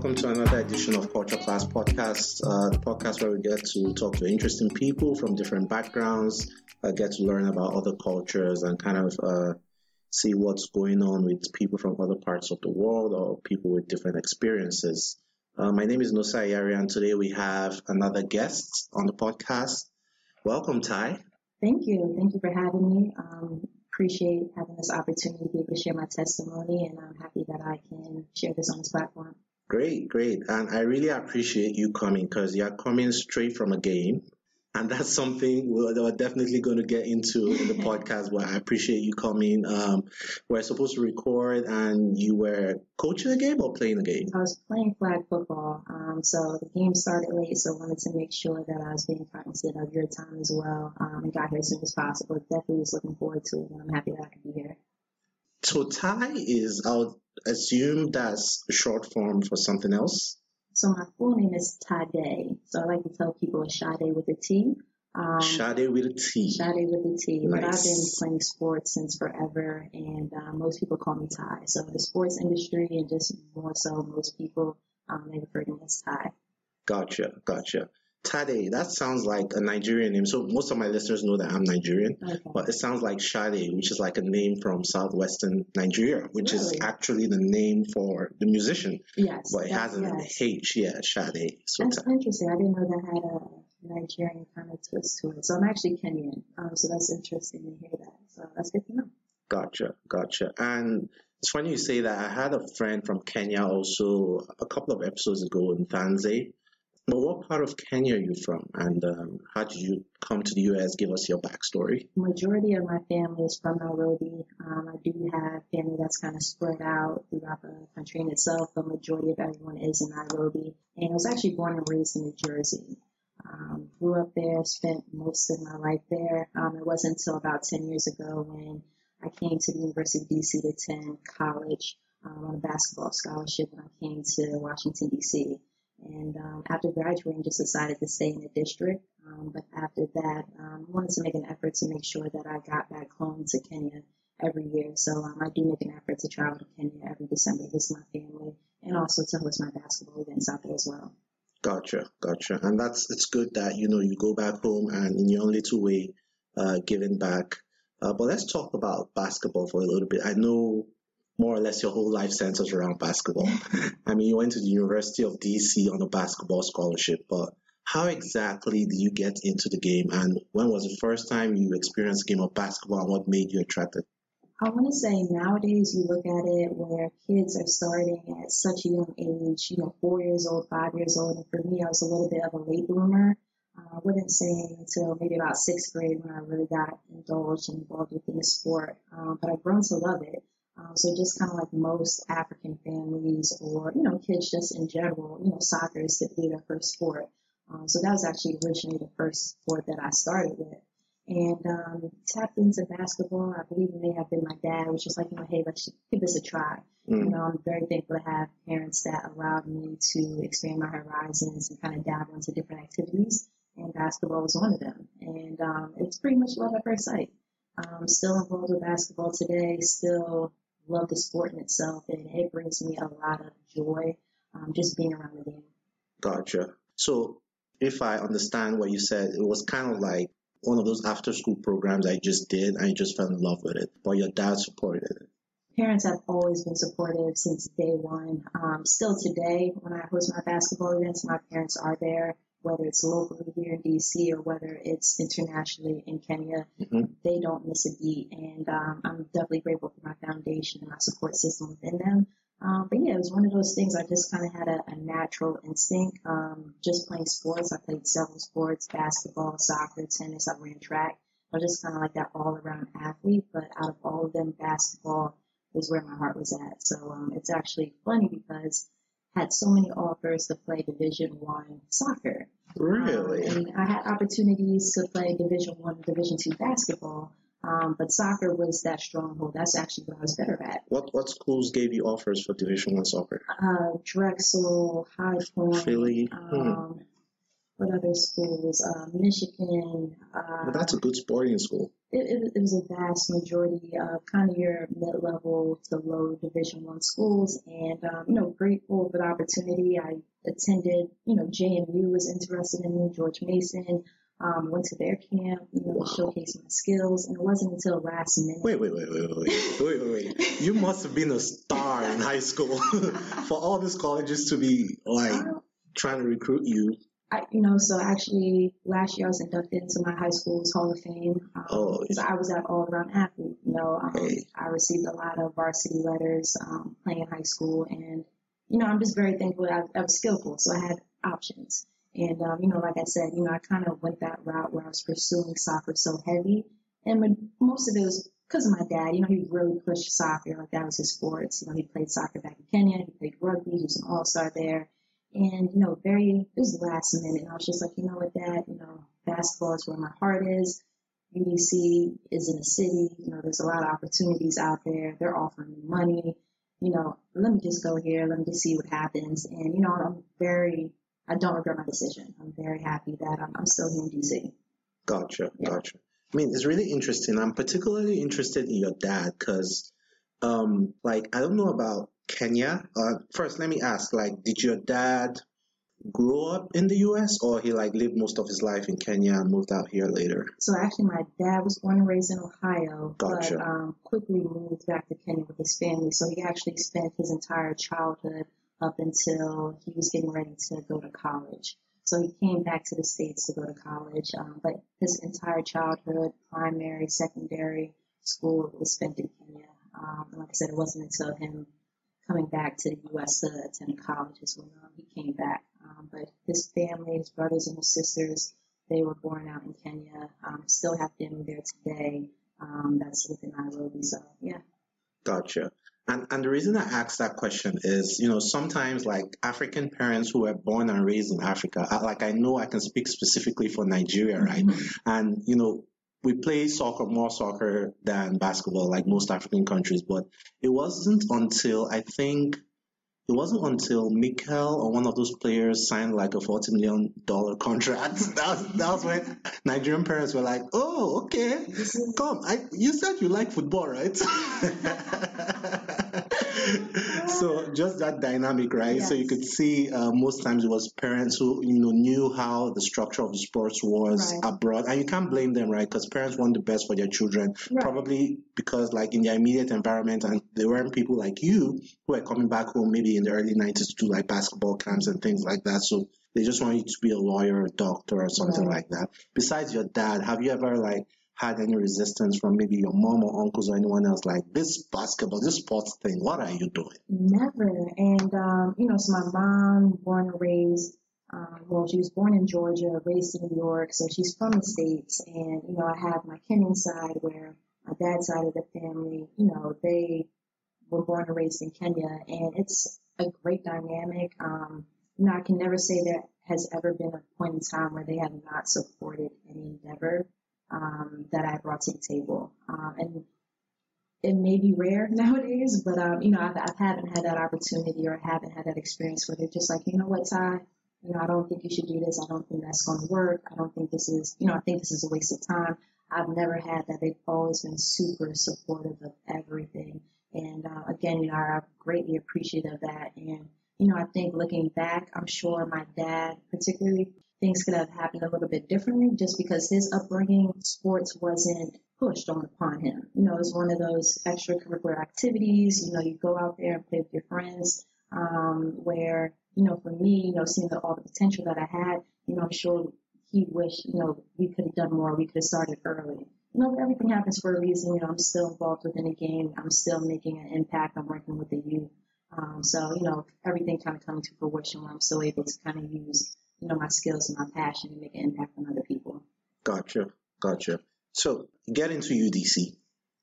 Welcome to another edition of Culture Class Podcast, uh, the podcast where we get to talk to interesting people from different backgrounds, uh, get to learn about other cultures, and kind of uh, see what's going on with people from other parts of the world or people with different experiences. Uh, my name is Nosa Ayari, and today we have another guest on the podcast. Welcome, Ty. Thank you. Thank you for having me. Um, appreciate having this opportunity to share my testimony, and I'm happy that I can share this on this platform. Great, great. And I really appreciate you coming because you're coming straight from a game. And that's something we're, we're definitely going to get into in the podcast. But I appreciate you coming. Um, we're supposed to record, and you were coaching a game or playing a game? I was playing flag football. Um, so the game started late, so I wanted to make sure that I was being cognizant of your time as well. Um, and got here as soon as possible. Definitely was looking forward to it, and I'm happy that I could be here. So Ty is, would assume that's a short form for something else. So my full name is Tade. So I like to tell people it's Sade with a T. Um, Sade with a T. Sade with a T. Nice. But I've been playing sports since forever, and uh, most people call me Ty. So the sports industry, and just more so, most people um, they refer to me as Ty. Gotcha, gotcha. Tade, that sounds like a Nigerian name. So most of my listeners know that I'm Nigerian, okay. but it sounds like Sade, which is like a name from southwestern Nigeria, which really? is actually the name for the musician. Yes. But it has an yes. H, yeah, Sade. So that's ta- interesting. I didn't know that had a Nigerian kind of twist to it. So I'm actually Kenyan. Um, so that's interesting to hear that. So that's good to know. Gotcha, gotcha. And it's funny you say that. I had a friend from Kenya also a couple of episodes ago in Tanzania what part of Kenya are you from, and um, how did you come to the U.S.? Give us your backstory. Majority of my family is from Nairobi. Um, I do have family that's kind of spread out throughout the country in itself, but majority of everyone is in Nairobi. And I was actually born and raised in New Jersey. Um, grew up there, spent most of my life there. Um, it wasn't until about 10 years ago when I came to the University of DC to attend college um, on a basketball scholarship, and I came to Washington D.C. And um, after graduating, just decided to stay in the district. Um, but after that, um, wanted to make an effort to make sure that I got back home to Kenya every year. So um, I do make an effort to travel to Kenya every December visit my family and also to host my basketball events out there as well. Gotcha, gotcha. And that's it's good that you know you go back home and in your own little way, uh, giving back. Uh, but let's talk about basketball for a little bit. I know more or less your whole life centers around basketball. I mean, you went to the University of DC on a basketball scholarship, but how exactly did you get into the game and when was the first time you experienced game of basketball and what made you attracted? I want to say nowadays you look at it where kids are starting at such a young age, you know, four years old, five years old. And for me, I was a little bit of a late bloomer. Uh, I wouldn't say until maybe about sixth grade when I really got indulged and involved within the sport. Um, but I've grown to love it. Um, so just kind of like most African families or, you know, kids just in general, you know, soccer is typically their first sport. Um, so that was actually originally the first sport that I started with. And um, tapped into basketball. I believe it may have been my dad, which was like, you know, hey, let's give this a try. Mm. You know, I'm very thankful to have parents that allowed me to expand my horizons and kind of dabble into different activities. And basketball was one of them. And um, it's pretty much love at first sight. I'm still involved with basketball today, still love the sport in itself, and it brings me a lot of joy um, just being around the game. Gotcha. So, if I understand what you said, it was kind of like one of those after school programs I just did, and you just fell in love with it, but your dad supported it. Parents have always been supportive since day one. Um, still today, when I host my basketball events, my parents are there whether it's locally here in DC or whether it's internationally in Kenya, mm-hmm. they don't miss a beat. And um, I'm definitely grateful for my foundation and my support system within them. Um, but yeah, it was one of those things I just kind of had a, a, natural instinct. Um, just playing sports, I played several sports: basketball, soccer, tennis. I ran track. I was just kind of like that all-around athlete. But out of all of them, basketball is where my heart was at. So um, it's actually funny because had so many offers to play Division One soccer. Really? Um, and I had opportunities to play Division One, Division Two basketball. Um, but soccer was that stronghold. That's actually what I was better at. What what schools gave you offers for Division One soccer? Uh, Drexel, High Point, Philly. Um, hmm. What other schools? Uh, Michigan. Uh, well, that's a good sporting school. it, it was a vast majority of kind of your mid-level to low Division One schools, and um, you know, grateful for the opportunity. I attended, you know, JMU was interested in me, George Mason. Um, went to their camp, you know, wow. showcase my skills, and it wasn't until last minute. Wait, wait, wait, wait, wait, wait, wait, wait. You must have been a star in high school for all these colleges to be like trying to recruit you. I, you know, so actually last year I was inducted into my high school's Hall of Fame um, oh, because I was an all-around athlete. You know, um, hey. I received a lot of varsity letters um, playing high school, and you know, I'm just very thankful I, I was skillful, so I had options. And um, you know, like I said, you know, I kind of went that route where I was pursuing soccer so heavy, and most of it was because of my dad. You know, he really pushed soccer, like that was his sports. You know, he played soccer back in Kenya, he played rugby, he was an all-star there and, you know, very, it was last minute. I was just like, you know what, Dad, you know, basketball is where my heart is. UDC is in the city. You know, there's a lot of opportunities out there. They're offering me money. You know, let me just go here. Let me just see what happens. And, you know, I'm very, I don't regret my decision. I'm very happy that I'm, I'm still here in DC. Gotcha. Yeah. Gotcha. I mean, it's really interesting. I'm particularly interested in your dad because, um, like, I don't know about Kenya. Uh, first, let me ask, like, did your dad grow up in the U.S. or he like lived most of his life in Kenya and moved out here later? So actually, my dad was born and raised in Ohio, gotcha. but um, quickly moved back to Kenya with his family. So he actually spent his entire childhood up until he was getting ready to go to college. So he came back to the States to go to college, um, but his entire childhood, primary, secondary school was spent in Kenya. Um, like I said, it wasn't until him coming back to the U.S. to attend college is when um, he came back. Um, but his family, his brothers and his sisters, they were born out in Kenya. Um, still have family there today. Um, that's within Nairobi. So yeah. Gotcha. And, and the reason I ask that question is, you know, sometimes like African parents who were born and raised in Africa, like I know I can speak specifically for Nigeria, right? Mm-hmm. And, you know, we play soccer, more soccer than basketball, like most African countries. But it wasn't until I think it wasn't until Mikel or one of those players signed like a forty million dollar contract. that, was, when Nigerian parents were like, "Oh, okay, come. I, you said you like football, right?" so just that dynamic, right? Yes. So you could see uh, most times it was parents who you know knew how the structure of the sports was right. abroad, and you can't blame them, right? Because parents want the best for their children, right. probably because like in their immediate environment, and there weren't people like you who are coming back home maybe in the early '90s to do like basketball camps and things like that. So they just want you to be a lawyer, a doctor, or something right. like that. Besides your dad, have you ever like had any resistance from maybe your mom or uncles or anyone else like this basketball, this sports thing? What are you doing? Never. And, um, you know, so my mom, born and raised, um, well, she was born in Georgia, raised in New York, so she's from the States. And, you know, I have my Kenyan side where my dad's side of the family, you know, they were born and raised in Kenya. And it's a great dynamic. Um, you know, I can never say that has ever been a point in time where they have not supported any endeavor um, that I brought to the table. Um, and it may be rare nowadays, but um, you know, I've, I haven't had that opportunity or I haven't had that experience where they're just like, you know what, Ty, you know, I don't think you should do this. I don't think that's going to work. I don't think this is, you know, I think this is a waste of time. I've never had that. They've always been super supportive of everything. And uh, again, you know, I'm greatly appreciative of that. And, you know, I think looking back, I'm sure my dad particularly things could have happened a little bit differently just because his upbringing, sports wasn't pushed on upon him. You know, it's one of those extracurricular activities, you know, you go out there and play with your friends, um, where, you know, for me, you know, seeing the, all the potential that I had, you know, I'm sure he wished, you know, we could have done more, we could have started early. You know, everything happens for a reason, you know, I'm still involved within the game, I'm still making an impact, I'm working with the youth. Um, so, you know, everything kind of coming to fruition where I'm still able to kind of use you know, my skills and my passion and make an impact on other people. Gotcha. Gotcha. So get into UDC.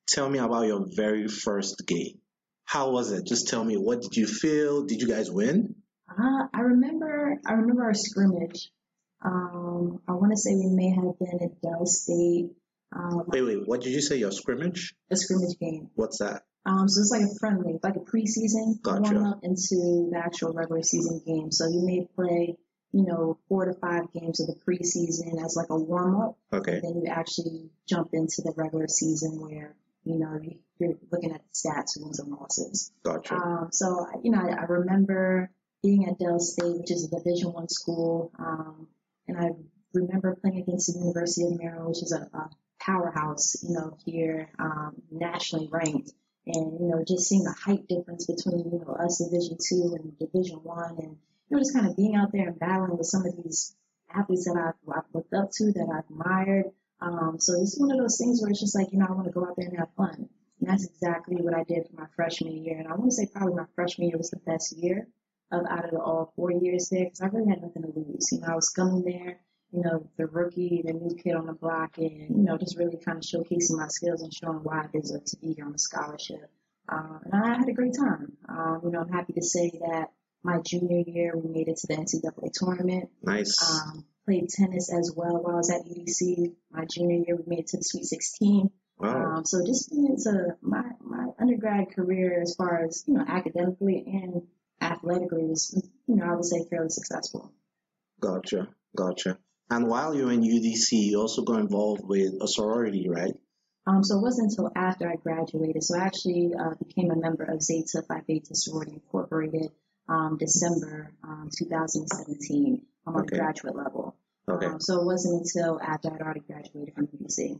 Tell me about your very first game. How was it? Just tell me what did you feel? Did you guys win? Uh, I remember I remember our scrimmage. Um, I want to say we may have been at Del State. Um, wait, wait, what did you say? Your scrimmage? A scrimmage game. What's that? Um, so it's like a friendly, like a preseason gotcha. warm up into the actual regular season game. So you may play you know, four to five games of the preseason as like a warm up. Okay. And then you actually jump into the regular season where, you know, you're looking at the stats, wins and losses. Gotcha. Um, so, you know, I, I remember being at Del State, which is a Division One school, um, and I remember playing against the University of Maryland, which is a, a powerhouse, you know, here, um, nationally ranked. And, you know, just seeing the height difference between, you know, us Division Two and Division One and, you know, just kind of being out there and battling with some of these athletes that I've, I've looked up to, that I've admired. Um, so it's one of those things where it's just like, you know, I want to go out there and have fun. And that's exactly what I did for my freshman year. And I want to say probably my freshman year was the best year of out of the all four years there because I really had nothing to lose. You know, I was coming there, you know, the rookie, the new kid on the block, and you know, just really kind of showcasing my skills and showing why I deserve to be on a scholarship. Um, and I had a great time. Um, you know, I'm happy to say that my junior year we made it to the NCAA tournament. Nice. Um, played tennis as well while I was at UDC. My junior year we made it to the Sweet 16. Wow. Um, so just into my, my undergrad career as far as, you know, academically and athletically was, you know, I would say fairly successful. Gotcha. Gotcha. And while you're in UDC, you also got involved with a sorority, right? Um, so it wasn't until after I graduated. So I actually uh, became a member of Zeta Phi Beta Sorority Incorporated um, December um, 2017 on Okay. the graduate level. Okay. Um, so it wasn't until after I'd already graduated from UDC.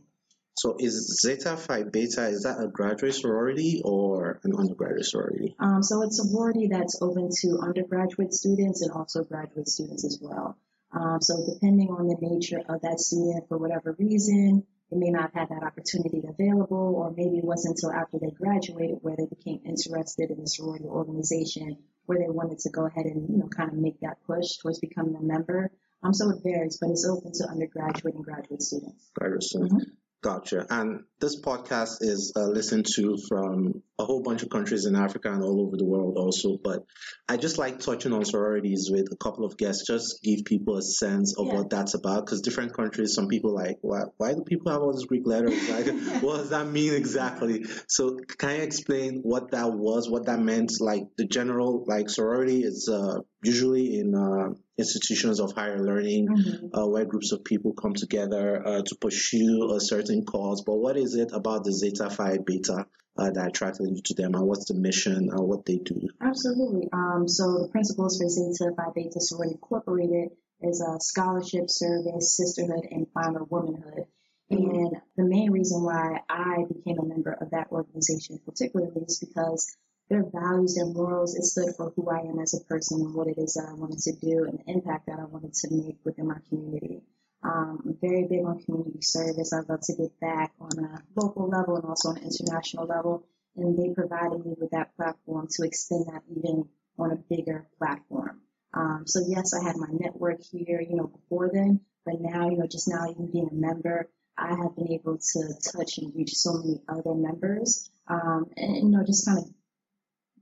So is Zeta Phi Beta, is that a graduate sorority or an undergraduate sorority? Um, so it's a sorority that's open to undergraduate students and also graduate students as well. Um, so depending on the nature of that student, for whatever reason, they may not have had that opportunity available, or maybe it wasn't until after they graduated where they became interested in the sorority organization, where they wanted to go ahead and you know kind of make that push towards becoming a member. Um, so it varies, but it's open to undergraduate and graduate students. Student. Mhm. Gotcha. And this podcast is uh, listened to from a whole bunch of countries in Africa and all over the world also. But I just like touching on sororities with a couple of guests, just give people a sense of Yeah. what that's about. Because different countries, some people like, why, why do people have all these Greek letters? Like, what does that mean exactly? So can you explain what that was, what that meant? Like the general, like sorority is uh, usually in uh, institutions of higher learning Mhm. uh, where groups of people come together uh, to pursue a certain cause. But what is it about the Zeta Phi Beta uh, that attracted you to them, and what's the mission, and what they do? Absolutely. Um, so the principles for Zeta Phi Beta Sorority Incorporated is a scholarship, service, sisterhood, and Finer Womanhood. And the main reason why I became a member of that organization particularly is because their values, their morals, it stood for who I am as a person and what it is that I wanted to do and the impact that I wanted to make within my community. Um, I'm very big on community service. I love to give back on a local level and also on an international level. And they provided me with that platform to extend that even on a bigger platform. Um, so yes, I had my network here, you know, before then, but now, you know, just now even being a member, I have been able to touch and reach so many other members, um, and, you know, just kind of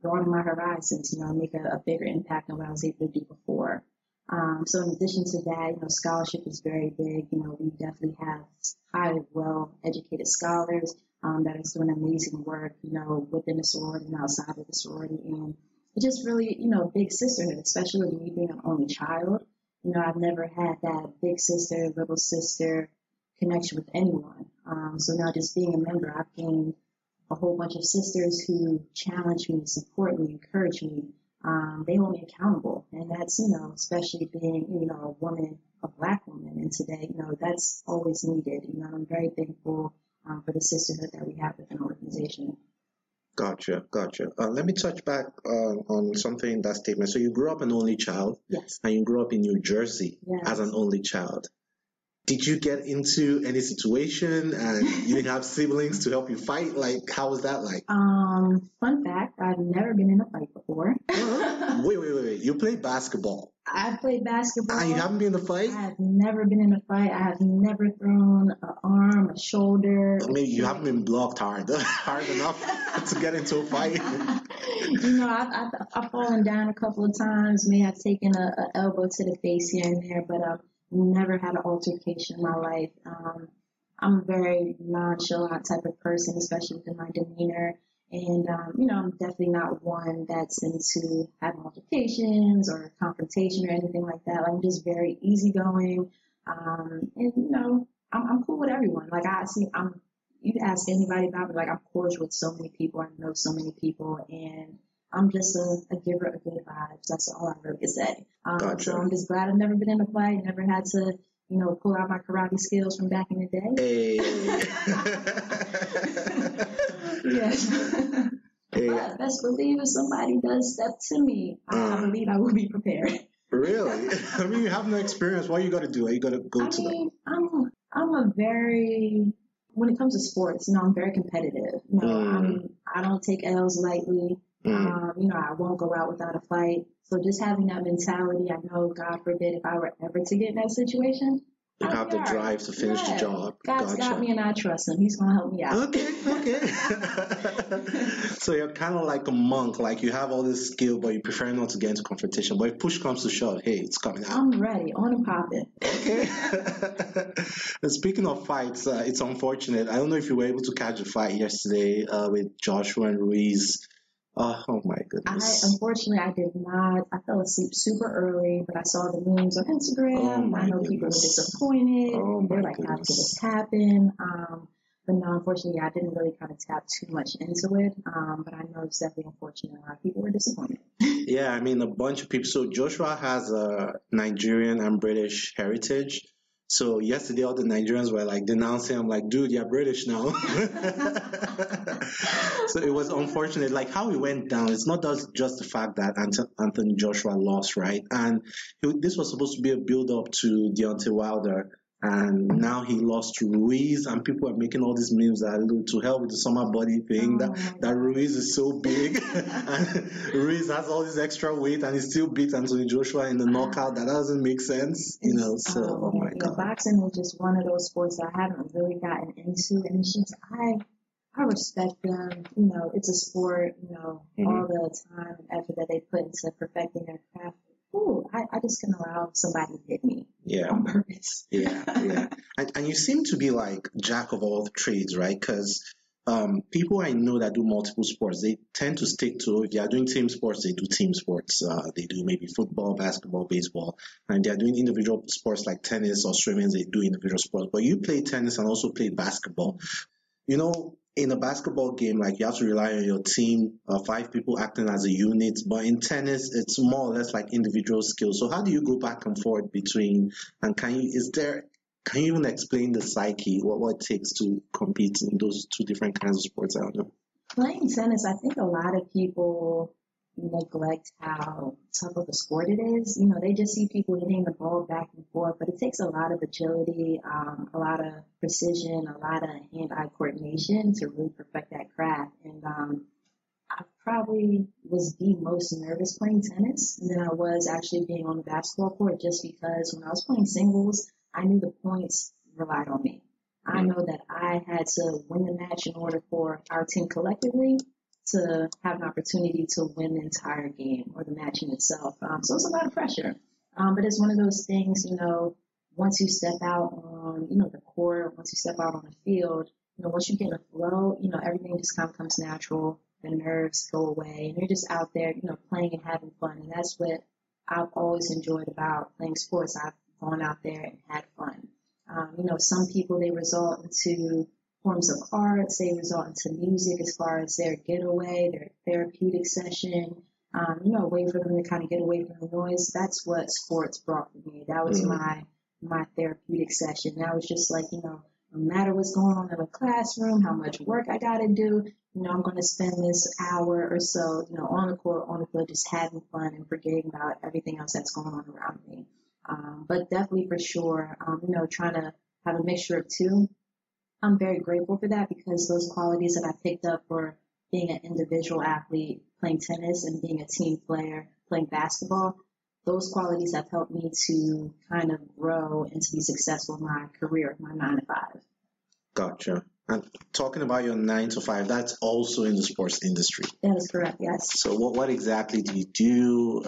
broaden my horizons, you know, make a, a bigger impact than what I was able to do before. Um, so in addition to that, you know, scholarship is very big. You know, we definitely have highly well educated scholars um, that are doing amazing work, you know, within the sorority and outside of the sorority. And it's just really, you know, big sisterhood, especially me being an only child. You know, I've never had that big sister, little sister connection with anyone. Um, so now just being a member, I've gained a whole bunch of sisters who challenge me, support me, encourage me. Um, they hold me accountable, and that's you know, especially being you know a woman, a black woman, and today you know that's always needed. You know, I'm very thankful um, for the sisterhood that we have within the organization. Gotcha, gotcha. Uh, let me touch back uh, on something in that statement. So you grew up an only child, Yes. and you grew up in New Jersey Yes. as an only child. Did you get into any situation and you didn't have siblings to help you fight? Like, how was that like? Um, fun fact: I've never been in a fight before. Wait, wait, wait, wait. You play basketball I've played basketball. and you haven't been in a fight? I have never been in a fight. I have never thrown an arm, a shoulder. Or maybe you haven't been blocked hard, hard enough to get into a fight. you know, I've, I've, I've fallen down a couple of times, may have taken a, a elbow to the face here and there, but I've never had an altercation in my life. Um, I'm a very nonchalant type of person, especially with my demeanor. And, um, you know, I'm definitely not one that's into having altercations or confrontation or anything like that. Like, I'm just very easygoing. Um, and, you know, I'm, I'm cool with everyone. Like, I see, I'm, you ask anybody about me, like, I'm cordial with so many people. I know so many people. And I'm just a, a giver of good vibes. That's all I really say. Um, Gotcha. So I'm just glad I've never been in a fight, never had to, you know, pull out my karate skills from back in the day. Hey. Yes. Hey. But best believe if somebody does step to me, I, I Mm. believe I will be prepared. Really? I mean, you have no experience. What you got to do? You got to go I to them. mean, I'm I'm a very when it comes to sports, you know, I'm very competitive. You know, Mm. I'm I don't take L's lightly. Mm. Um, you know, I won't go out without a fight. So just having that mentality, I know, God forbid, if I were ever to get in that situation, You have the drive to finish the job. God's Gotcha. got me and I trust him. He's gonna help me out. Okay, okay. so you're kind of like a monk, like you have all this skill, but you prefer not to get into confrontation. But if push comes to shove, hey, it's coming out. I'm ready, on and popping. Okay. speaking of fights, uh, it's unfortunate. I don't know if you were able to catch a fight yesterday uh, with Joshua and Ruiz. Uh, oh my goodness. I unfortunately I did not. I fell asleep super early, but I saw the memes on Instagram. Oh, I know people were disappointed. Oh, They're like, "How could goodness. this happen?" Um, but no, unfortunately, I didn't really kind of tap too much into it. Um, but I know it's definitely unfortunate. A lot of people were disappointed. Yeah, I mean, a bunch of people. So Joshua has a Nigerian and British heritage. So yesterday, all the Nigerians were like denouncing him, like, dude, you're British now. so it was unfortunate, like how it went down. It's not just just the fact that Anthony Joshua lost, right? And this was supposed to be a build up to Deontay Wilder. And now he lost to Ruiz, and people are making all these memes that look to hell with the summer body thing. Oh that that Ruiz is so big, and Ruiz has all this extra weight, and he still beat Anthony Joshua in the knockout. That doesn't make sense, you know. So, Um, oh my god. boxing is just one of those sports that I haven't really gotten into, and it's just I I respect them. You know, it's a sport. You know, Mhm. all the time and effort that they put into perfecting their craft. Ooh, I, I just can't allow somebody to hit me Yeah. on purpose. Yeah, yeah. And, and you seem to be like jack of all trades, right? Because um, people I know that do multiple sports, they tend to stick to if they are doing team sports, they do team sports. Uh, they do maybe football, basketball, baseball, and they are doing individual sports like tennis or swimming. They do individual sports. But you play tennis and also play basketball. You know, in a basketball game, like you have to rely on your team, uh, five people acting as a unit. But in tennis, it's more or less like individual skills. So how do you go back and forth between? And can you is there can you even explain the psyche, what what it takes to compete in those two different kinds of sports? I don't know. Playing tennis, I think a lot of people neglect how tough of a sport it is. You know, they just see people hitting the ball back and forth, but it takes a lot of agility, um, a lot of precision, a lot of hand-eye coordination to really perfect that craft. And um, I probably was the most nervous playing tennis than I was actually being on the basketball court just because when I was playing singles, I knew the points relied on me. I know that I had to win the match in order for our team collectively to have an opportunity to win the entire game or the match in itself. Um, so it's a lot of pressure. Um, but it's one of those things, you know, once you step out on, you know, the court, once you step out on the field, you know, once you get in a flow, you know, everything just kind of comes natural. The nerves go away and you're just out there, you know, playing and having fun. And that's what I've always enjoyed about playing sports. I've gone out there and had fun. Um, you know, some people, they result into forms of arts, they result into music as far as their getaway, their therapeutic session, um, you know, a way for them to kind of get away from the noise. That's what sports brought for me. That was Mhm. my, my therapeutic session. That was just like, you know, no matter what's going on in the classroom, how much work I got to do, you know, I'm going to spend this hour or so, you know, on the court, on the field, just having fun and forgetting about everything else that's going on around me. Um, but definitely for sure, um, you know, trying to have a mixture of two. I'm very grateful for that because those qualities that I picked up for being an individual athlete, playing tennis and being a team player, playing basketball, those qualities have helped me to kind of grow and to be successful in my career, my nine to five. Gotcha. And talking about your nine to five, that's also in the sports industry. That is correct, yes. So what what exactly do you do?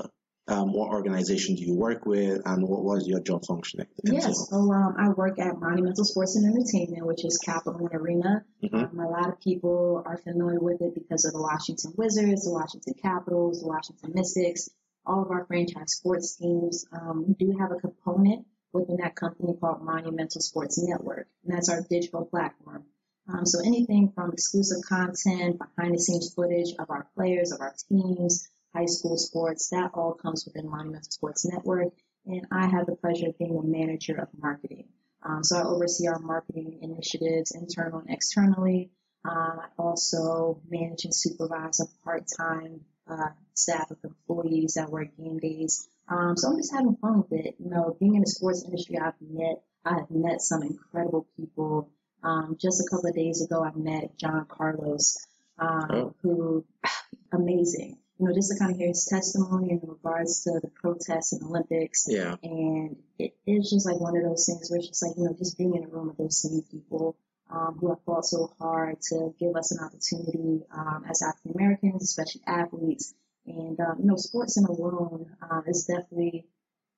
Um, what organization do you work with, and what was your job function? Yes, so um, I work at Monumental Sports and Entertainment, which is Capital One Arena. Mm-hmm. Um, a lot of people are familiar with it because of the Washington Wizards, the Washington Capitals, the Washington Mystics, all of our franchise sports teams. Um, we do have a component within that company called Monumental Sports Network, and that's our digital platform. Um, so anything from exclusive content, behind the scenes footage of our players, of our teams, high school sports, that all comes within Monumental Sports Network. And I have the pleasure of being the manager of marketing. Um, so I oversee our marketing initiatives internal and externally. Um, I also manage and supervise a part-time uh, staff of employees that work game days. Um, so I'm just having fun with it. You know, being in the sports industry, I've met, I have met some incredible people um, just a couple of days ago, I met John Carlos, um, oh. who amazing. You know, just to kind of hear his testimony in regards to the protests and the Olympics. Yeah. And it, it's just like one of those things where it's just like, you know, just being in a room with those same people um, who have fought so hard to give us an opportunity um, as African Americans, especially athletes. And, um, you know, sports in alone uh, is definitely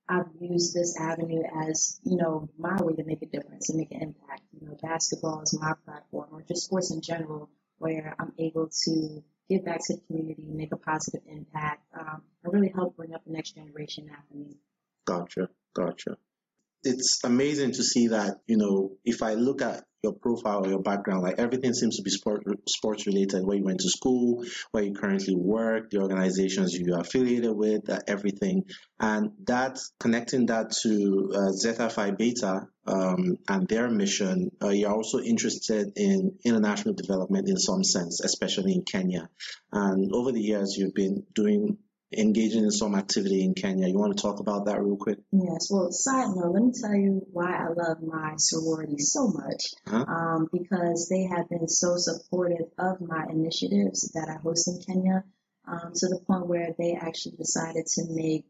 I've used this avenue as, you know, my way to make a difference and make an impact. You know, basketball is my platform or just sports in general where I'm able to give back to the community, make a positive impact, um, and really help bring up the next generation after me. Gotcha, gotcha. It's amazing to see that, you know, if I look at your profile or your background, like everything seems to be sport, sports related, where you went to school, where you currently work, the organizations you are affiliated with, uh, everything. And that, connecting that to uh, Zeta Phi Beta um, and their mission, uh, you're also interested in international development in some sense, especially in Kenya. And over the years, you've been doing engaging in some activity in Kenya. You want to talk about that real quick? Yes. Well, side note, let me tell you why I love my sorority so much. Huh? Um, because they have been so supportive of my initiatives that I host in Kenya, um, to the point where they actually decided to make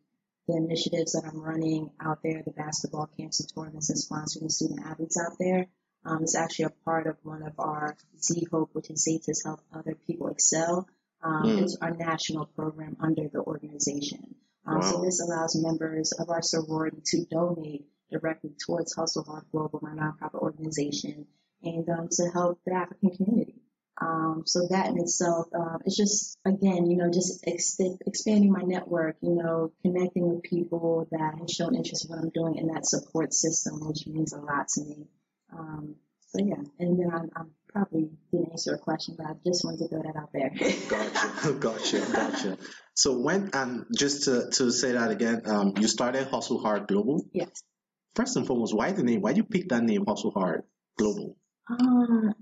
the initiatives that I'm running out there, the basketball camps and tournaments and sponsoring student athletes out there. Um, it's actually a part of one of our Z Hope, which is to Help Other People Excel um, mm. It's our national program under the organization. Um, wow. So this allows members of our sorority to donate directly towards Hustle Hard Global, my nonprofit organization, and um, to help the African community. Um, so that in itself, uh, it's just again, you know, just ex- expanding my network, you know, connecting with people that have shown interest in what I'm doing in that support system, which means a lot to me. Um, so yeah, and then I'm, I'm probably didn't answer your question, but I just wanted to throw that out there. gotcha, gotcha, gotcha. So when, um, just to, to say that again, um, you started Hustle Hard Global. Yes. First and foremost, why the name? Why did you pick that name, Hustle Hard Global? Um,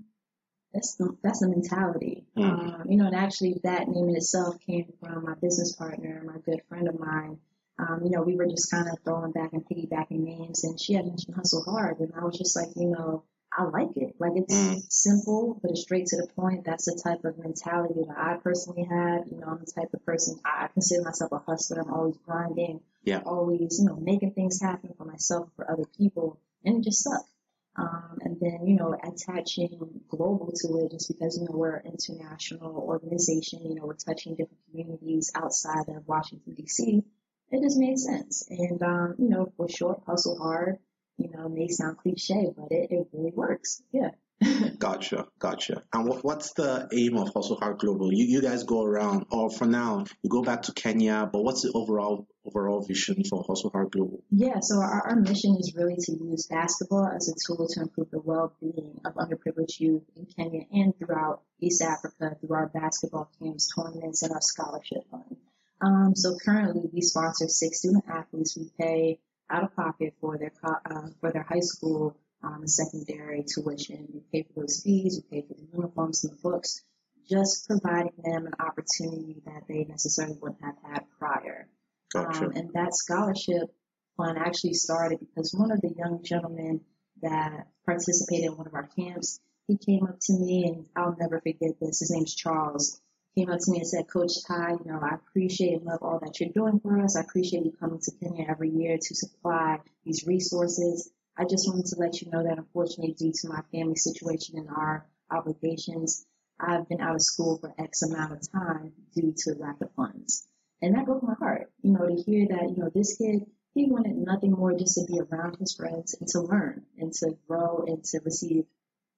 that's the that's the mentality. Mm. Um, you know, and actually that name in itself came from my business partner, my good friend of mine. Um, you know, we were just kind of throwing back and piggybacking names, and she had mentioned Hustle Hard, and I was just like, you know, I like it. Like it's mm. simple, but it's straight to the point. That's the type of mentality that I personally have. You know, I'm the type of person I consider myself a hustler. I'm always grinding. Yeah. Always, you know, making things happen for myself, for other people, and it just sucks. Um, and then, you know, attaching global to it just because, you know, we're an international organization, you know, we're touching different communities outside of Washington, D.C. It just made sense. And, um, you know, for short, hustle hard you know, may sound cliche, but it, it really works. Yeah. gotcha, gotcha. And what, what's the aim of Hustle Hard Global? You, you guys go around, or for now, you go back to Kenya, but what's the overall overall vision for Hustle Hard Global? Yeah, so our, our mission is really to use basketball as a tool to improve the well-being of underprivileged youth in Kenya and throughout East Africa through our basketball camps, tournaments, and our scholarship fund. Um, so currently, we sponsor six student athletes. We pay out of pocket for their uh, for their high school um, and secondary tuition. We pay for those fees, we pay for the uniforms and the books, just providing them an opportunity that they necessarily wouldn't have had prior. Gotcha. Um, and that scholarship fund actually started because one of the young gentlemen that participated in one of our camps, he came up to me and I'll never forget this. His name's Charles came up to me and said, Coach Ty, you know, I appreciate and love all that you're doing for us. I appreciate you coming to Kenya every year to supply these resources. I just wanted to let you know that unfortunately due to my family situation and our obligations, I've been out of school for X amount of time due to lack of funds. And that broke my heart. You know, to hear that, you know, this kid, he wanted nothing more just to be around his friends and to learn and to grow and to receive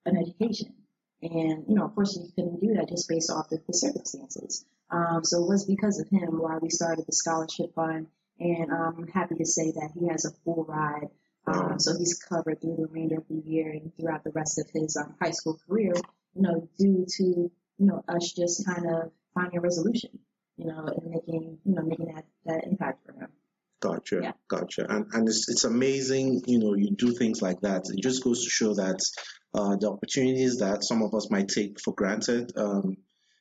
an education. And, you know, unfortunately, he couldn't do that just based off of the circumstances. Um, so it was because of him why we started the scholarship fund. And um, I'm happy to say that he has a full ride. Um, so he's covered through the remainder of the year and throughout the rest of his um, high school career, you know, due to, you know, us just kind of finding a resolution, you know, and making, you know, making that, that impact for him. Gotcha, Yeah. gotcha. And and it's it's amazing, you know, you do things like that. It just goes to show that uh, the opportunities that some of us might take for granted, um,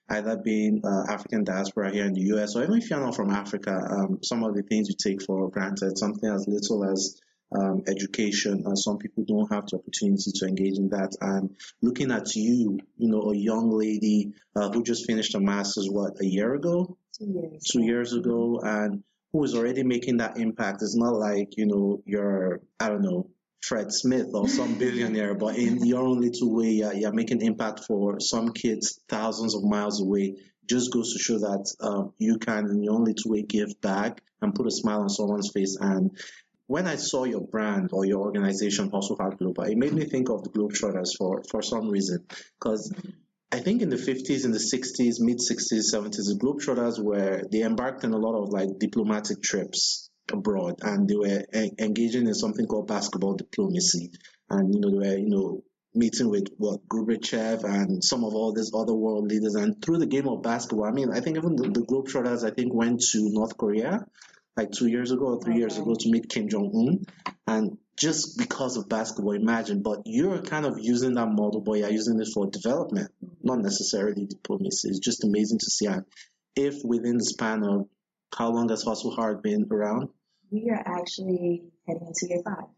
either being uh, African diaspora here in the U.S. or even if you're not from Africa, um, some of the things you take for granted, something as little as um, education, uh, some people don't have the opportunity to engage in that. And looking at you, you know, a young lady uh, who just finished a master's, what, a year ago? Two years. two years ago and who is already making that impact. It's not like, you know, you're, I don't know, Fred Smith or some billionaire, but in your own little way, you're, you're making impact for some kids thousands of miles away. Just goes to show that um, you can, in your own little way, give back and put a smile on someone's face. And when I saw your brand or your organization, Hustle Hard Global, it made me think of the Globetrotters for, for some reason. Because I think in the 50s, in the 60s, mid 60s, 70s, the Globetrotters were, they embarked on a lot of like diplomatic trips abroad and they were e- engaging in something called basketball diplomacy. And, you know, they were, you know, meeting with what Gorbachev and some of all these other world leaders. And through the game of basketball, I mean, I think even the, the Globetrotters, I think, went to North Korea like two years ago or three years ago to meet Kim Jong Un. And just because of basketball, imagine. But you're kind of using that model, but you're using it for development, not necessarily diplomacy. It's just amazing to see. And if within the span of how long has Hustle Hard been around? We are actually heading into year five.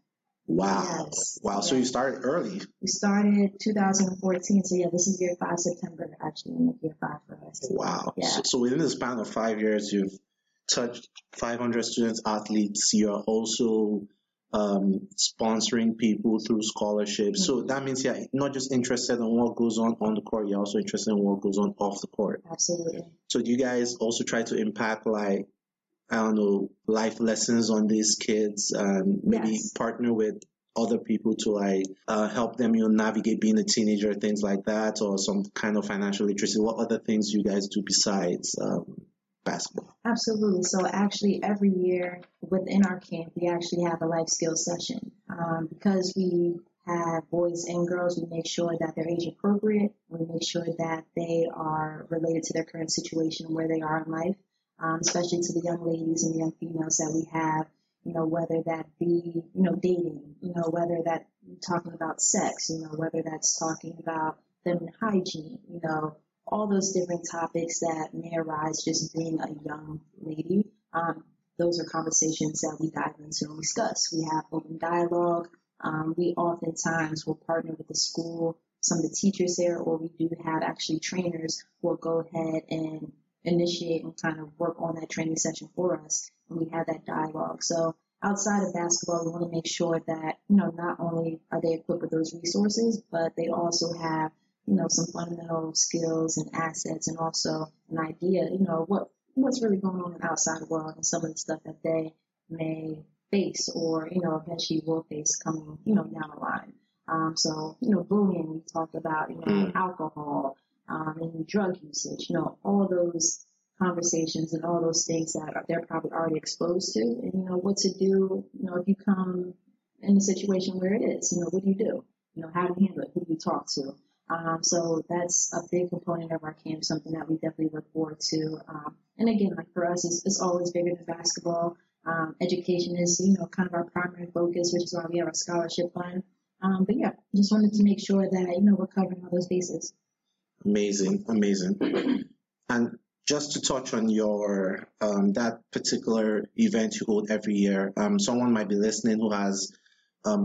Wow. Yes. Wow. So you started early. We started 2014, so yeah, this is year five. September actually in year five for us. Wow. Yeah. So, so within the span of five years, you've touched 500 students, athletes. You're also um, sponsoring people through scholarships. So that means you're not just interested in what goes on on the court, you're also interested in what goes on off the court. Absolutely. So do you guys also try to impact like I don't know life lessons on these kids and maybe Yes. partner with other people to like uh, help them you know navigate being a teenager things like that or some kind of financial literacy what other things you guys do besides um, basketball Absolutely. So actually, every year within our camp, we actually have a life skills session. Um, because we have boys and girls, we make sure that they're age appropriate. We make sure that they are related to their current situation, and where they are in life, um, especially to the young ladies and the young females that we have. You know, whether that be, you know, dating, you know, whether that talking about sex, you know, whether that's talking about feminine hygiene, you know, all those different topics that may arise just being a young lady. Um, those are conversations that we dive into and discuss. We have open dialogue. Um, we oftentimes will partner with the school, some of the teachers there, or we do have actually trainers who will go ahead and initiate and kind of work on that training session for us. And we have that dialogue. So outside of basketball, we want to make sure that, you know, not only are they equipped with those resources, but they also have you know, some fundamental skills and assets and also an idea, you know, what what's really going on in the outside world and some of the stuff that they may face or, you know, eventually will face coming, you know, down the line. Um, so, you know, bullying, we talked about, you know, Mm. alcohol, um, and drug usage, you know, all those conversations and all those things that are, they're probably already exposed to and, you know, what to do, you know, if you come in a situation where it is, you know, what do you do? You know, how do you handle it? Who do you talk to? Um, so that's a big component of our camp, something that we definitely look forward to. Um, and again, like for us, it's, it's always bigger than basketball. Um, education is, you know, kind of our primary focus, which is why we have our scholarship fund. Um, but yeah, just wanted to make sure that, you know, we're covering all those bases. amazing amazing and just to touch on your um, that particular event you hold every year um, someone might be listening who has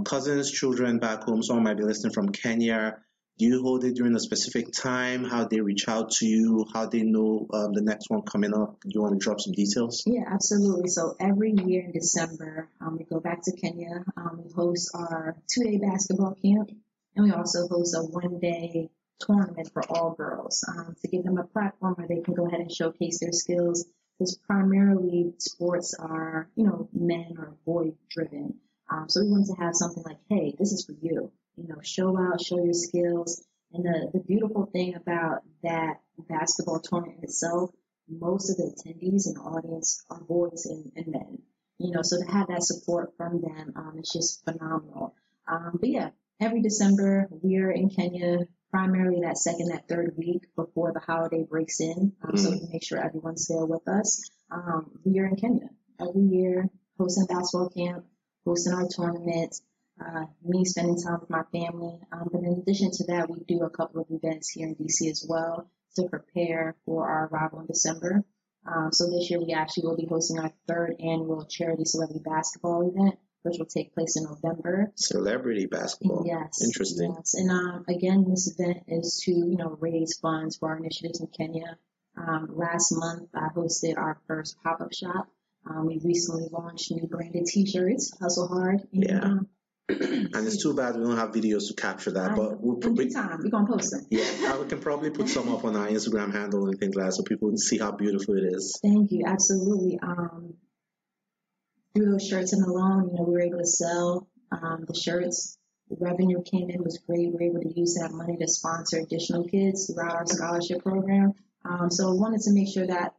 cousins children back home someone might be listening from kenya do you hold it during a specific time how they reach out to you how they know um, the next one coming up do you want to drop some details Yeah, absolutely. So every year in December, um, we go back to Kenya. Um, we host our two-day basketball camp, and we also host a one-day tournament for all girls um, to give them a platform where they can go ahead and showcase their skills because primarily sports are, you know, men or boy driven. Um, so we wanted to have something like, hey, this is for you. You know, show out, show your skills. And the, the beautiful thing about that basketball tournament itself, most of the attendees and audience are boys and, and men. You know, so to have that support from them, um, it's just phenomenal. Um, but yeah, every December we're in Kenya, primarily that second, that third week before the holiday breaks in, um, mm. so we make sure everyone's there with us. Um, we are in Kenya every year, hosting basketball camp, hosting our tournament, uh, me spending time with my family. Um, but in addition to that, we do a couple of events here in DC as well to prepare for our arrival in December. Um, so this year we actually will be hosting our third annual charity celebrity basketball event, which will take place in November. Celebrity basketball. Yes. Interesting. Yes. And um, again, this event is to you know raise funds for our initiatives in Kenya. Um, last month I hosted our first pop-up shop um, we recently launched new branded T-shirts, Hustle Hard. And, yeah. And it's too bad we don't have videos to capture that, but we'll put, we, time we're gonna post them. Yeah, we can probably put some up on our Instagram handle and things like that, so people can see how beautiful it is. Thank you, absolutely. Um, through those shirts and alone, you know, we were able to sell um, the shirts. The revenue came in was great. We were able to use that money to sponsor additional kids throughout our scholarship program. Um, so I wanted to make sure that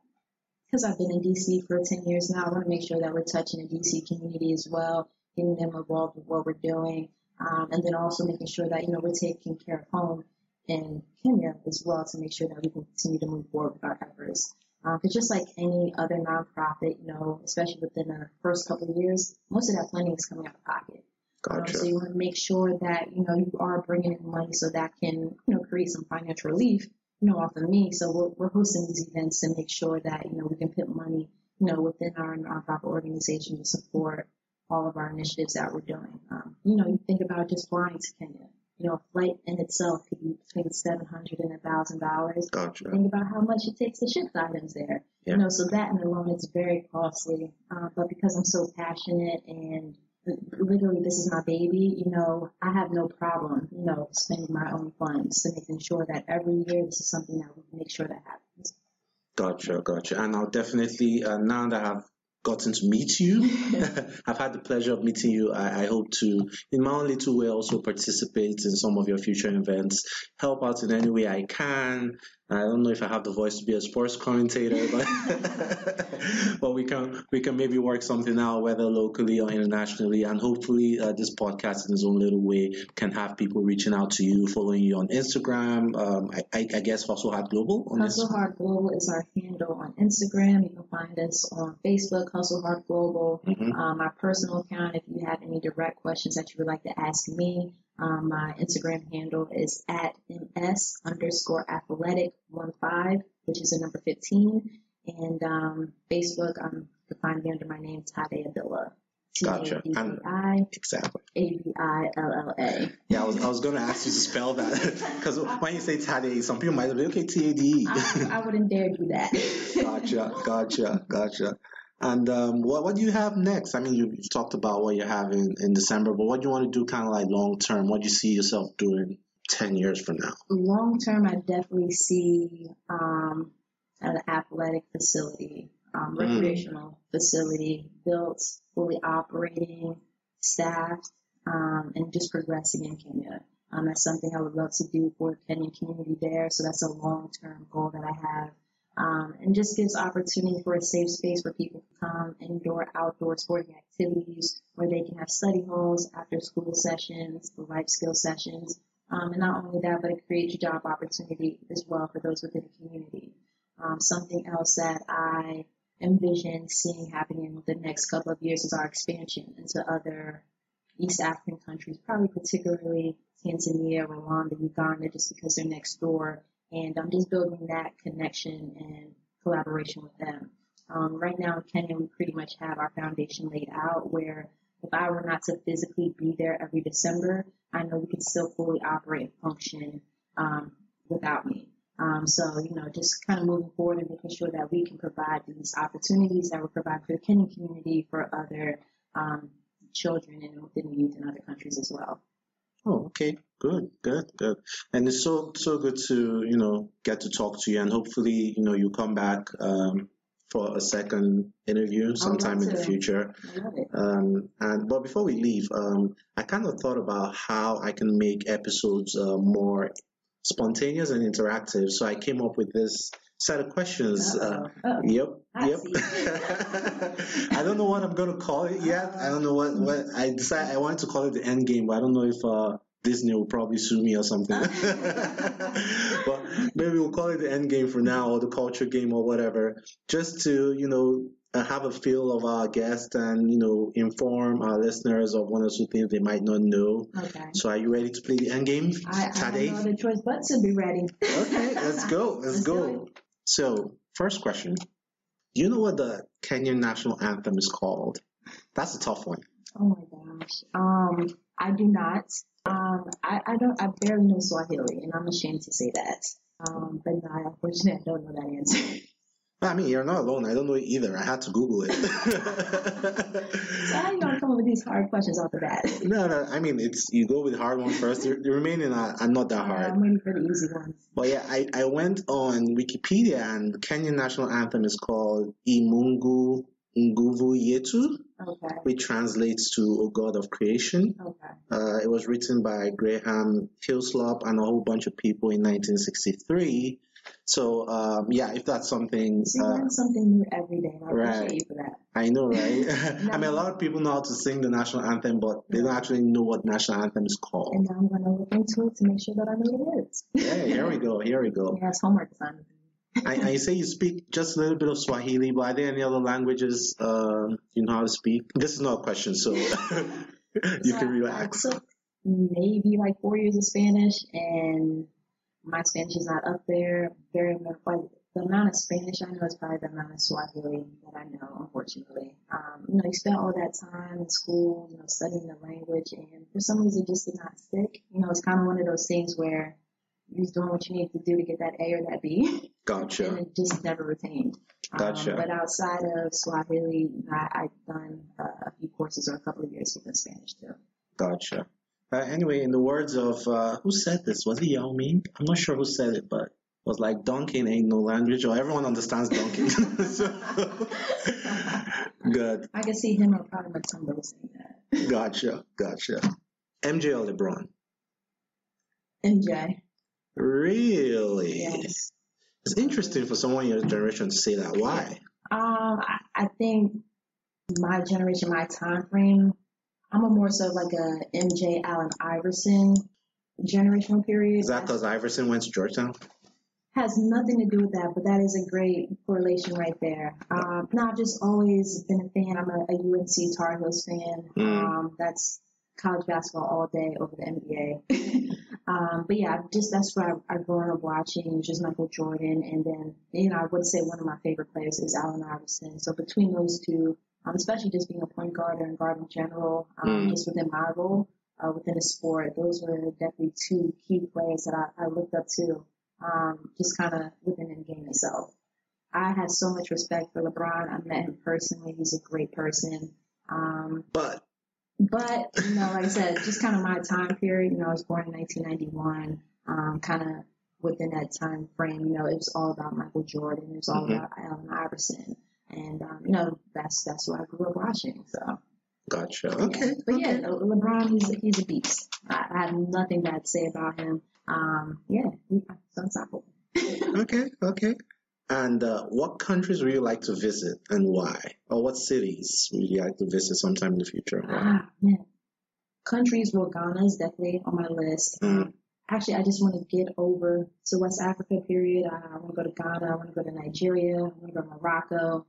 because I've been in DC for 10 years now, I want to make sure that we're touching the DC community as well, getting them involved with what we're doing, um, and then also making sure that, you know, we're taking care of home in Kenya as well to make sure that we can continue to move forward with our efforts. Because um, just like any other nonprofit, you know, especially within the first couple of years, most of that funding is coming out of pocket. Um, gotcha. Um, so you want to make sure that, you know, you are bringing in money so that can, you know, create some financial relief you know, off of me. So we're, we're hosting these events to make sure that, you know, we can put money, you know, within our nonprofit organization to support all of our initiatives that we're doing. Um, you know, you think about just flying to Kenya. You know, a flight in itself could be between seven hundred and a thousand dollars. Gotcha. Think about how much it takes to ship items there. Yeah. You know, so that in alone is very costly. Uh, but because I'm so passionate and literally this is my baby, you know, I have no problem, you know, spending my own funds to making sure that every year this is something that we make sure that happens. Gotcha, gotcha. And I'll definitely, uh, now that I've gotten to meet you. I've had the pleasure of meeting you. I, I, hope to, in my own little way, also participate in some of your future events, help out in any way I can. I don't know if I have the voice to be a sports commentator, but but we can we can maybe work something out, whether locally or internationally, and hopefully uh, this podcast in its own little way can have people reaching out to you, following you on Instagram. Um, I, I, I, guess Hustle Hard Global. On Hustle this. Hard Global is our handle on Instagram. You can find us on Facebook, Hustle Hard Global. Mm-hmm. Um, my personal account, if you have any direct questions that you would like to ask me, um, my Instagram handle is at ms underscore athletic one five, which is the number 15. And um, Facebook, I'm you find me under my name, Tade Abilla. Gotcha. Exactly. A-B-I-L-L-A. Yeah, I was, I was going to ask you to spell that because when you say Tade, some people might be okay, T-A-D-E. I, I wouldn't dare do that. gotcha, gotcha, gotcha. And um, what what do you have next? I mean, you, have talked about what you have in, December, but what do you want to do kind of like long term? What do you see yourself doing 10 years from now? Long term, I definitely see um, an athletic facility, um, mm. recreational mm. facility built, fully operating, staffed, um, and just progressing in Kenya. Um, that's something I would love to do for the Kenyan community there. So that's a long term goal that I have um, and just gives opportunity for a safe space where people can come, indoor, outdoor sporting activities, where they can have study halls, after school sessions, life skill sessions, um, and not only that, but it creates job opportunity as well for those within the community. Um, something else that I envision seeing happening in the next couple of years is our expansion into other East African countries, probably particularly Tanzania, Rwanda, Uganda, just because they're next door and I'm just building that connection and collaboration with them. Um, right now in Kenya, we pretty much have our foundation laid out where if I were not to physically be there every December, I know we could still fully operate and function um, without me. Um, so, you know, just kind of moving forward and making sure that we can provide these opportunities that we provide for the Kenyan community for other um, children and within youth in other countries as well. Oh, okay. Good, good, good. And it's so so good to, you know, get to talk to you and hopefully, you know, you come back um for a second interview sometime in the future. Um, and but before we leave, um, I kind of thought about how I can make episodes uh, more spontaneous and interactive. So I came up with this set of questions. Uh. Yep, I yep. I don't know what I'm gonna call it yet. I don't know what what I decided. I wanted to call it the end game, but I don't know if uh, Disney will probably sue me or something. but maybe we'll call it the end game for now, or the culture game, or whatever, just to you know uh, have a feel of our guest and you know inform our listeners of one or two things they might not know. Okay. So, are you ready to play the end game, I, I have no other choice but to be ready. Okay, let's go. Let's, Let's go. So, first question. Do you know what the Kenyan national anthem is called? That's a tough one. Oh my gosh. Um, I do not. Um, I, I don't. I barely know Swahili, and I'm ashamed to say that. Um, but no, unfortunately, I don't know that answer. I mean, you're not alone. I don't know it either. I had to Google it. so how you gonna come up with these hard questions off the bat? no, no. I mean, it's you go with the hard one first. The, the remaining are, are not that Uh, hard. I'm waiting for the easy ones. But yeah, I, I went on Wikipedia and the Kenyan national anthem is called Ee Mungu Nguvu Yetu, Okay. which translates to O God of Creation. Okay. Uh, it was written by Graham Hyslop and a whole bunch of people in 1963. So um, yeah, if that's something So you uh, learn something new every day, I Right. appreciate you for that. I know, right? I mean, a lot of people know how to sing the national anthem, but they don't actually know what national anthem is called. And now I'm gonna look into it to make sure that I know it is. Yeah, here we go. Here we go. It's homework assignment. I, I say you speak just a little bit of Swahili, but are there any other languages um, you know how to speak? This is not a question, so you So can I relax. took maybe like four years of Spanish, and my Spanish is not up there very much. Like the amount of Spanish I know is probably the amount of Swahili that I know, unfortunately. Um, you know, you spend all that time in school, you know, studying the language, and for some reason, just did not stick. You know, it's kind of one of those things where you're doing what you need to do to get that A or that B, and Gotcha. it just never retained. Gotcha. Um, but outside of Swahili, I, I've done uh, a few courses or a couple of years with Spanish too. Gotcha. Uh, anyway, in the words of uh, who said this? Was it Yao Ming? I'm not sure who said it, but it was like Dunking ain't no language, or everyone understands Dunking. so, good. I can see him or probably Mutombo saying that. Gotcha. Gotcha. MJ or LeBron? MJ. Really? Yes. It's interesting for someone in your generation to say that. Why? Um, I, I think my generation, my time frame, I'm a more so like a MJ Allen Iverson generational period. Is that because Iverson went to Georgetown? has nothing to do with that, but that is a great correlation right there. Um, no, I've just always been a fan. I'm a, a UNC Tar Heels fan. Mm. Um, that's college basketball all day over the NBA. um, but yeah, just that's what I, I've grown up watching, just Michael Jordan, and then you know I would say one of my favorite players is Allen Iverson. So between those two, um, especially just being a point guard and guard in general, um, Mm. just within my role uh, within the sport, those were definitely two key players that I, I looked up to um, just kind of within the game itself. I have so much respect for LeBron. I met him personally. He's a great person. Um, But but, you know, like I said, just kind of my time period, you know, I was born in 1991, um, kind of within that time frame, you know, it was all about Michael Jordan. It was all Mhm. about Allen Iverson. And, um, you know, that's, that's what I grew up watching. So, gotcha. yeah. Okay. But yeah, okay. Le- LeBron, he's, a- he's a beast. I, I have nothing bad to say about him. Um, yeah, he, he's unstoppable. Okay. Okay. And uh, what countries would you like to visit and why? Or what cities would you like to visit sometime in the future? Ah, man. Countries, well, Ghana is definitely on my list. Mm. Um, actually, I just want to get over to West Africa, period. I, I want to go to Ghana. I want to go to Nigeria. I want to go to Morocco.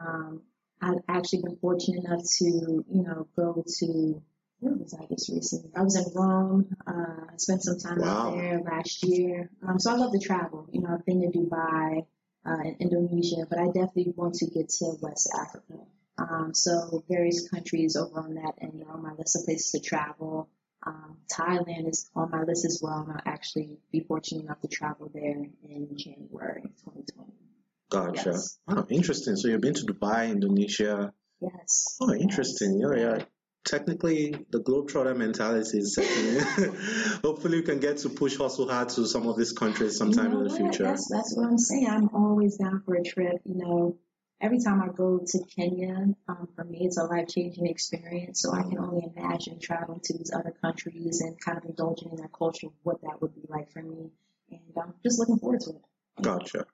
Um, I've actually been fortunate enough to, you know, go to, where was I just recently? I was in Rome. Uh, I spent some time Wow. out there last year. Um, so I love to travel. You know, I've been to Dubai, uh, and Indonesia, but I definitely want to get to West Africa. Um, so various countries over on that end are on my list of places to travel. Um, Thailand is on my list as well, and I'll actually be fortunate enough to travel there in January 2020. Gotcha. Yes. Oh, interesting. So you've been to Dubai, Indonesia. Yes. Oh, interesting. Yeah, yeah. Technically, the globetrotter mentality is. Hopefully, we can get to push hustle hard to some of these countries sometime You know in the future. That's that's what I'm saying. I'm always down for a trip. You know, every time I go to Kenya, um, for me, it's a life changing experience. So I can only imagine traveling to these other countries and kind of indulging in their culture, what that would be like for me. And I'm just looking forward to it. Gotcha.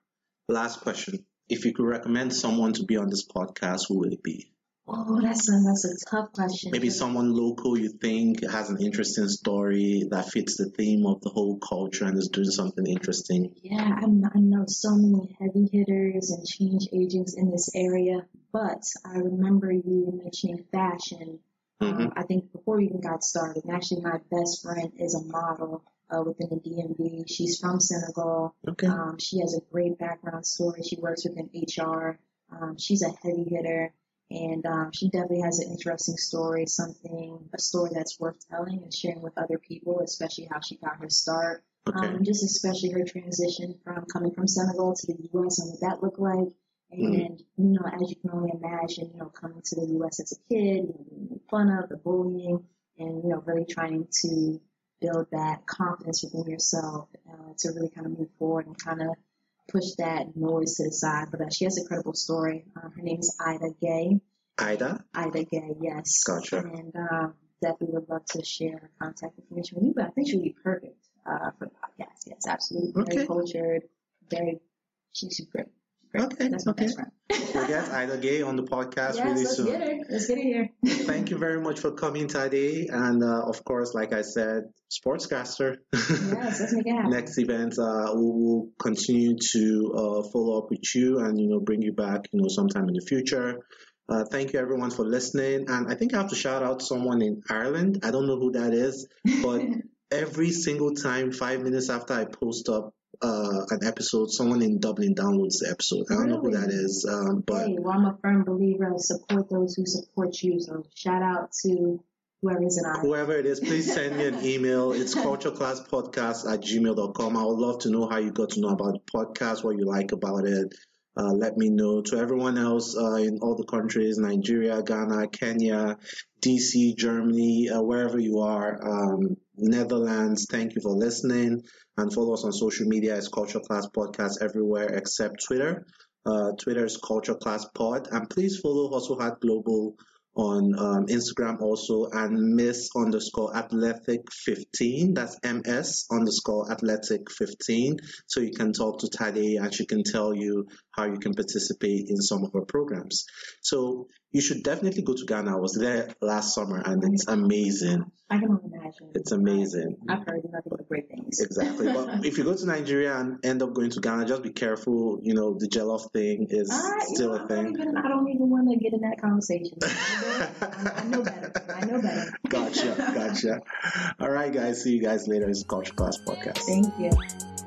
Last question. If you could recommend someone to be on this podcast, who would it be? Oh, that's a, that's a tough question. Maybe someone local you think has an interesting story that fits the theme of the whole culture and is doing something interesting. Yeah, I know, I know so many heavy hitters and change agents in this area, but I remember you mentioning fashion. Mm-hmm. Um, I think before we even got started, and actually my best friend is a model uh, within the DMV. She's from Senegal. Okay. Um, she has a great background story. She works within HR. Um, she's a heavy hitter. And um, she definitely has an interesting story, something, a story that's worth telling and sharing with other people, especially how she got her start. Okay. Um, just especially her transition from coming from Senegal to the U.S. and what that looked like. And, you know, as you can only imagine, you know, coming to the U.S. as a kid, you know, being fun of, the bullying, and, you know, really trying to build that confidence within yourself uh, to really kind of move forward and kind of push that noise to the side. But uh, she has a credible story. Uh, her name is Ida Gay. Ida? Ida Gay, yes. Gotcha. And um, definitely would love to share her contact information with you, but I think she would be perfect uh, for the podcast. Yes, absolutely. Very Okay. cultured, very, she's she's great. Great. Okay, That's okay. We'll get Ida Gay on the podcast yes, really let's soon. get her. Let's get her here. Thank you very much for coming today. And uh, of course, like I said, Sportscaster. Yes, let's make it happen. Next event, uh, we will continue to uh, follow up with you and you know bring you back, you know, sometime in the future. Uh, thank you everyone for listening. And I think I have to shout out someone in Ireland. I don't know who that is, but every single time, five minutes after I post up uh, an episode, someone in Dublin downloads the episode. I don't know who that is, um, but Hey, well, I'm a firm believer of support those who support you. So shout out to whoever's in our whoever it is, please send me an email. It's cultureclasspodcast at gmail.com. I would love to know how you got to know about the podcast, what you like about it. Uh, let me know. To everyone else uh, in all the countries, Nigeria, Ghana, Kenya, DC, Germany, uh, wherever you are, um, Netherlands, thank you for listening. And follow us on social media It's Culture Class Podcast everywhere except Twitter. Uh, Twitter is Culture Class Pod. And please follow Hustle Hard Global on um, Instagram also and Miss underscore Athletic 15. That's MS underscore Athletic 15. So you can talk to Tade and she can tell you how you can participate in some of our programs. So you should definitely go to Ghana. I was there last summer and it's amazing. I can imagine. It's amazing. I've heard nothing but great things. Exactly. But if you go to Nigeria and end up going to Ghana, just be careful. You know, the jollof thing is Ah, still know, a thing. even- I don't even want to get in that conversation. I know better. I know better. gotcha, gotcha. All right, guys. See you guys later. It's Culture Class Podcast. Thank you.